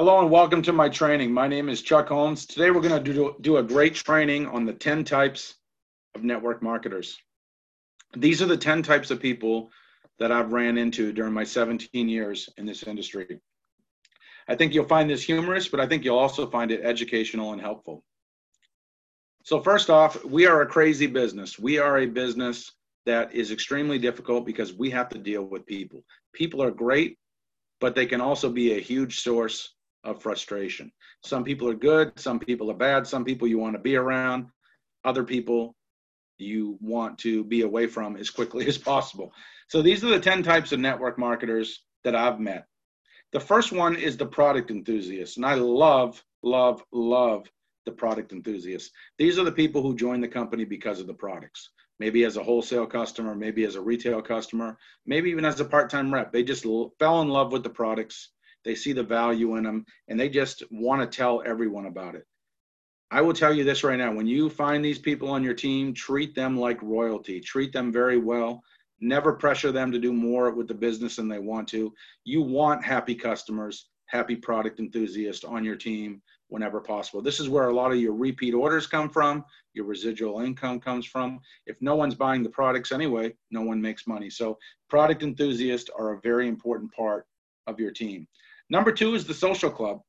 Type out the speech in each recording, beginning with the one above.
Hello and welcome to my training. My name is Chuck Holmes. Today we're going to do, do a great training on the 10 types of network marketers. These are the 10 types of people that I've ran into during my 17 years in this industry. I think you'll find this humorous, but I think you'll also find it educational and helpful. So first off, we are a crazy business. We are a business that is extremely difficult because we have to deal with people. People are great, but they can also be a huge source of frustration. Some people are good, some people are bad, some people you want to be around, other people you want to be away from as quickly as possible. So these are the 10 types of network marketers that I've met. The first one is the product enthusiast, and I love, love, love the product enthusiasts. These are the people who join the company because of the products. Maybe as a wholesale customer, maybe as a retail customer, maybe even as a part time rep. They just fell in love with the products they see the value in them, and they just want to tell everyone about it. I will tell you this right now when you find these people on your team, treat them like royalty, treat them very well. Never pressure them to do more with the business than they want to. You want happy customers, happy product enthusiasts on your team whenever possible. This is where a lot of your repeat orders come from, your residual income comes from. If no one's buying the products anyway, no one makes money. So, product enthusiasts are a very important part of your team. Number two is the social club.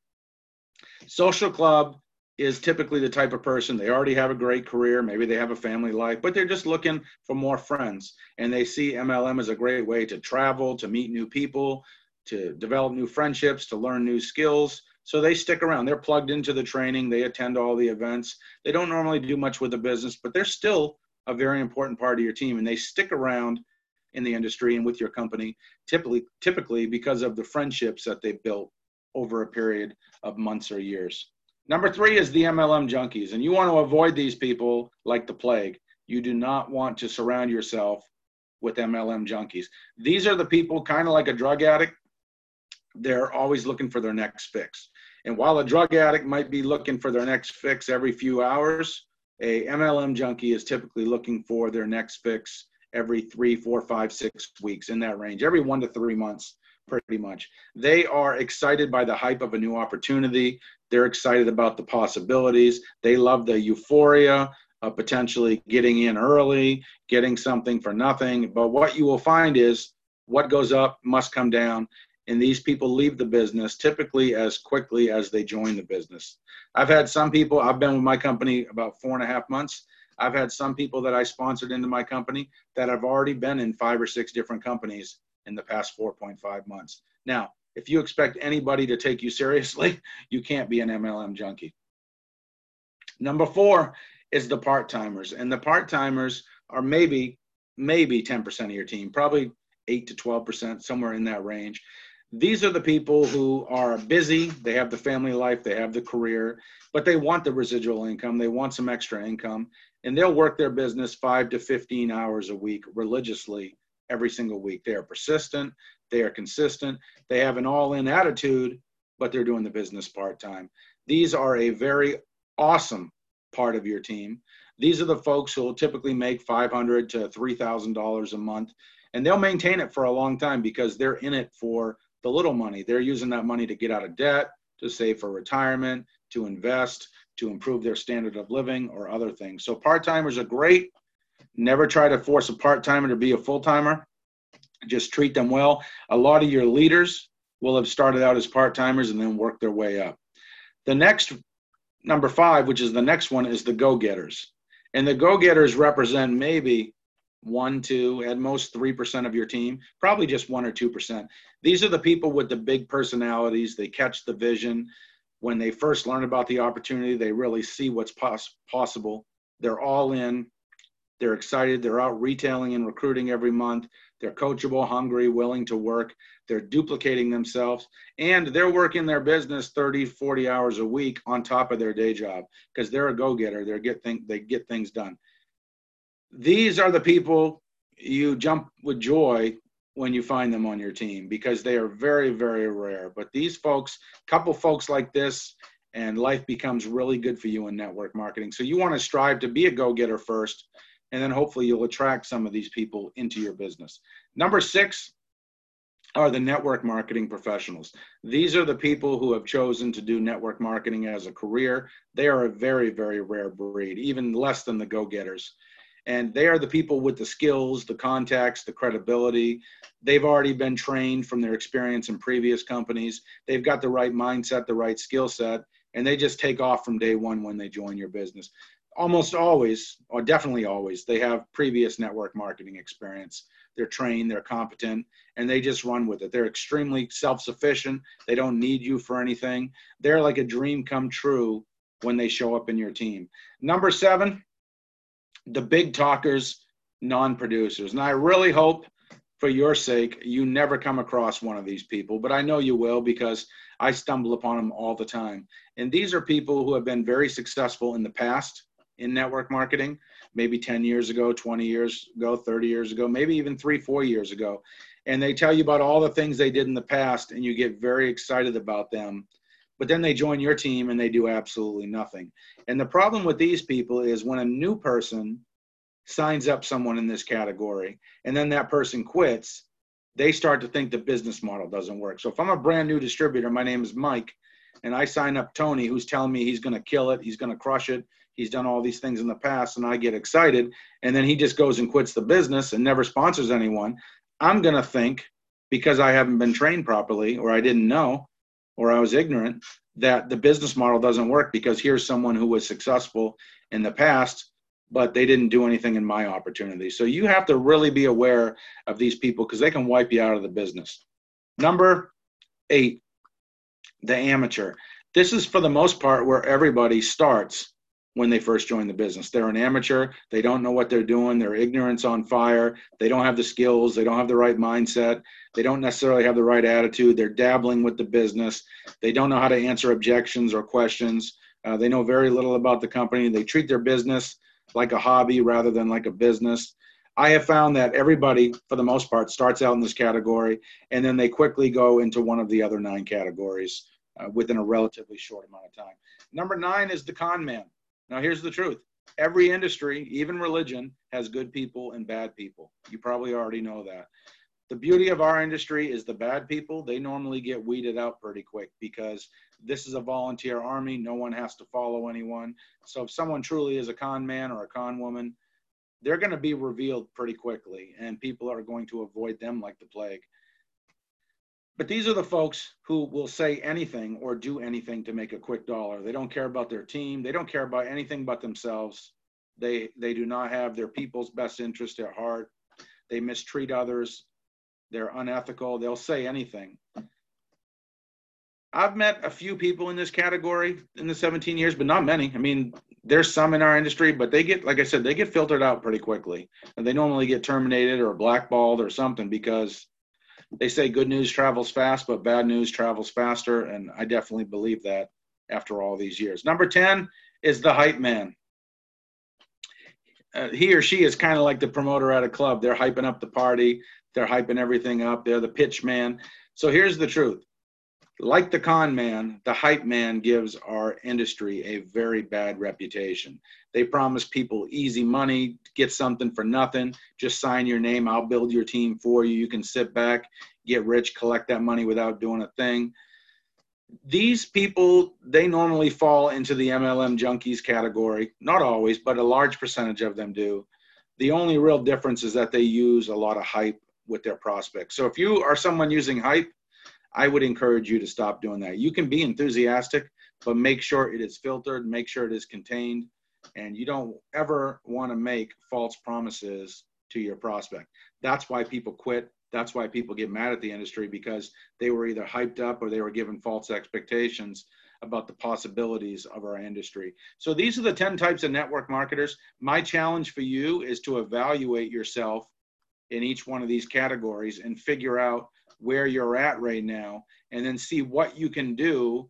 Social club is typically the type of person they already have a great career, maybe they have a family life, but they're just looking for more friends. And they see MLM as a great way to travel, to meet new people, to develop new friendships, to learn new skills. So they stick around. They're plugged into the training, they attend all the events. They don't normally do much with the business, but they're still a very important part of your team and they stick around in the industry and with your company, typically typically because of the friendships that they've built over a period of months or years. Number three is the MLM junkies, and you want to avoid these people like the plague. You do not want to surround yourself with MLM junkies. These are the people kind of like a drug addict. They're always looking for their next fix. And while a drug addict might be looking for their next fix every few hours, a MLM junkie is typically looking for their next fix every three, four, five, six weeks in that range, every one to three months, pretty much. They are excited by the hype of a new opportunity. They're excited about the possibilities. They love the euphoria of potentially getting in early, getting something for nothing. But what you will find is what goes up must come down. And these people leave the business typically as quickly as they join the business. I've had some people, I've been with my company about four and a half months I've had some people that I sponsored into my company that have already been in five or six different companies in the past 4.5 months. Now, if you expect anybody to take you seriously, you can't be an MLM junkie. Number four is the part timers, and the part timers are maybe maybe 10% of your team, probably 8 to 12%, somewhere in that range. These are the people who are busy, they have the family life, they have the career, but they want the residual income, they want some extra income, and they'll work their business five to 15 hours a week religiously every single week. They are persistent, they are consistent, they have an all in attitude, but they're doing the business part time. These are a very awesome part of your team. These are the folks who will typically make 500 to $3,000 a month, and they'll maintain it for a long time because they're in it for the little money. They're using that money to get out of debt, to save for retirement, to invest, to improve their standard of living or other things. So part timers are great. Never try to force a part timer to be a full timer. Just treat them well. A lot of your leaders will have started out as part timers and then worked their way up. The next number five, which is the next one, is the go getters. And the go getters represent maybe one, two, at most 3% of your team, probably just one or 2%. These are the people with the big personalities. They catch the vision when they first learn about the opportunity, they really see what's pos- possible. They're all in. They're excited. They're out retailing and recruiting every month. They're coachable, hungry, willing to work. They're duplicating themselves and they're working their business 30, 40 hours a week on top of their day job because they're a go-getter. They get things, they get things done. These are the people you jump with joy when you find them on your team because they are very, very rare. But these folks, couple folks like this, and life becomes really good for you in network marketing. So you want to strive to be a go getter first, and then hopefully you'll attract some of these people into your business. Number six are the network marketing professionals. These are the people who have chosen to do network marketing as a career. They are a very, very rare breed, even less than the go getters. And they are the people with the skills, the contacts, the credibility. They've already been trained from their experience in previous companies. They've got the right mindset, the right skill set, and they just take off from day one when they join your business. Almost always, or definitely always, they have previous network marketing experience they're trained, they're competent, and they just run with it. They're extremely self sufficient. They don't need you for anything. They're like a dream come true when they show up in your team. Number seven, the big talkers, non producers. And I really hope for your sake, you never come across one of these people, but I know you will because I stumble upon them all the time. And these are people who have been very successful in the past in network marketing maybe 10 years ago, 20 years ago, 30 years ago, maybe even three, four years ago. And they tell you about all the things they did in the past, and you get very excited about them. But then they join your team and they do absolutely nothing. And the problem with these people is when a new person signs up someone in this category and then that person quits, they start to think the business model doesn't work. So if I'm a brand new distributor, my name is Mike, and I sign up Tony, who's telling me he's going to kill it, he's going to crush it, he's done all these things in the past and I get excited and then he just goes and quits the business and never sponsors anyone, I'm going to think because I haven't been trained properly or I didn't know or I was ignorant that the business model doesn't work because here's someone who was successful in the past but they didn't do anything in my opportunity. So you have to really be aware of these people because they can wipe you out of the business. Number 8, the amateur. This is for the most part where everybody starts when they first join the business. They're an amateur. They don't know what they're doing. Their ignorance on fire. They don't have the skills. They don't have the right mindset. They don't necessarily have the right attitude. They're dabbling with the business. They don't know how to answer objections or questions. Uh, they know very little about the company. They treat their business like a hobby rather than like a business. I have found that everybody, for the most part, starts out in this category and then they quickly go into one of the other nine categories uh, within a relatively short amount of time. Number nine is the con man. Now, here's the truth every industry, even religion, has good people and bad people. You probably already know that. The beauty of our industry is the bad people, they normally get weeded out pretty quick because this is a volunteer army. No one has to follow anyone. So if someone truly is a con man or a con woman, they're going to be revealed pretty quickly and people are going to avoid them like the plague. But these are the folks who will say anything or do anything to make a quick dollar. They don't care about their team. They don't care about anything but themselves. They they do not have their people's best interest at heart. They mistreat others. They're unethical. They'll say anything. I've met a few people in this category in the 17 years, but not many. I mean, there's some in our industry, but they get, like I said, they get filtered out pretty quickly. And they normally get terminated or blackballed or something because they say good news travels fast, but bad news travels faster. And I definitely believe that after all these years. Number 10 is the hype man. Uh, he or she is kind of like the promoter at a club. They're hyping up the party, they're hyping everything up, they're the pitch man. So here's the truth like the con man, the hype man gives our industry a very bad reputation. They promise people easy money, get something for nothing, just sign your name, I'll build your team for you. You can sit back, get rich, collect that money without doing a thing. These people, they normally fall into the MLM junkies category. Not always, but a large percentage of them do. The only real difference is that they use a lot of hype with their prospects. So if you are someone using hype, I would encourage you to stop doing that. You can be enthusiastic, but make sure it is filtered, make sure it is contained, and you don't ever want to make false promises to your prospect. That's why people quit. That's why people get mad at the industry because they were either hyped up or they were given false expectations about the possibilities of our industry. So these are the 10 types of network marketers. My challenge for you is to evaluate yourself in each one of these categories and figure out where you're at right now and then see what you can do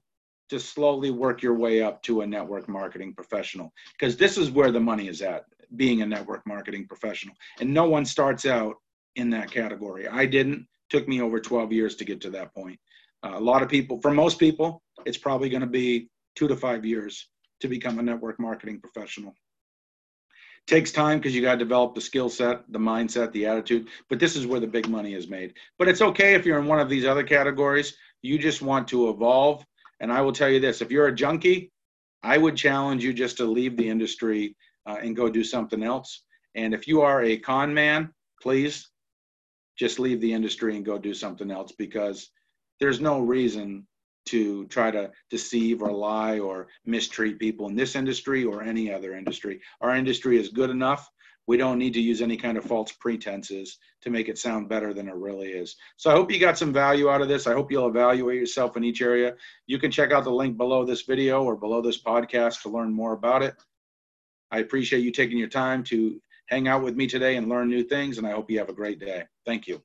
to slowly work your way up to a network marketing professional. Because this is where the money is at being a network marketing professional. And no one starts out in that category. I didn't. Took me over 12 years to get to that point. Uh, a lot of people for most people it's probably going to be two to five years to become a network marketing professional takes time because you got to develop the skill set, the mindset, the attitude. But this is where the big money is made. But it's okay if you're in one of these other categories. You just want to evolve. And I will tell you this if you're a junkie, I would challenge you just to leave the industry uh, and go do something else. And if you are a con man, please just leave the industry and go do something else because there's no reason to try to deceive or lie or mistreat people in this industry or any other industry. Our industry is good enough. We don't need to use any kind of false pretenses to make it sound better than it really is. So I hope you got some value out of this. I hope you'll evaluate yourself in each area. You can check out the link below this video or below this podcast to learn more about it. I appreciate you taking your time to hang out with me today and learn new things, and I hope you have a great day. Thank you.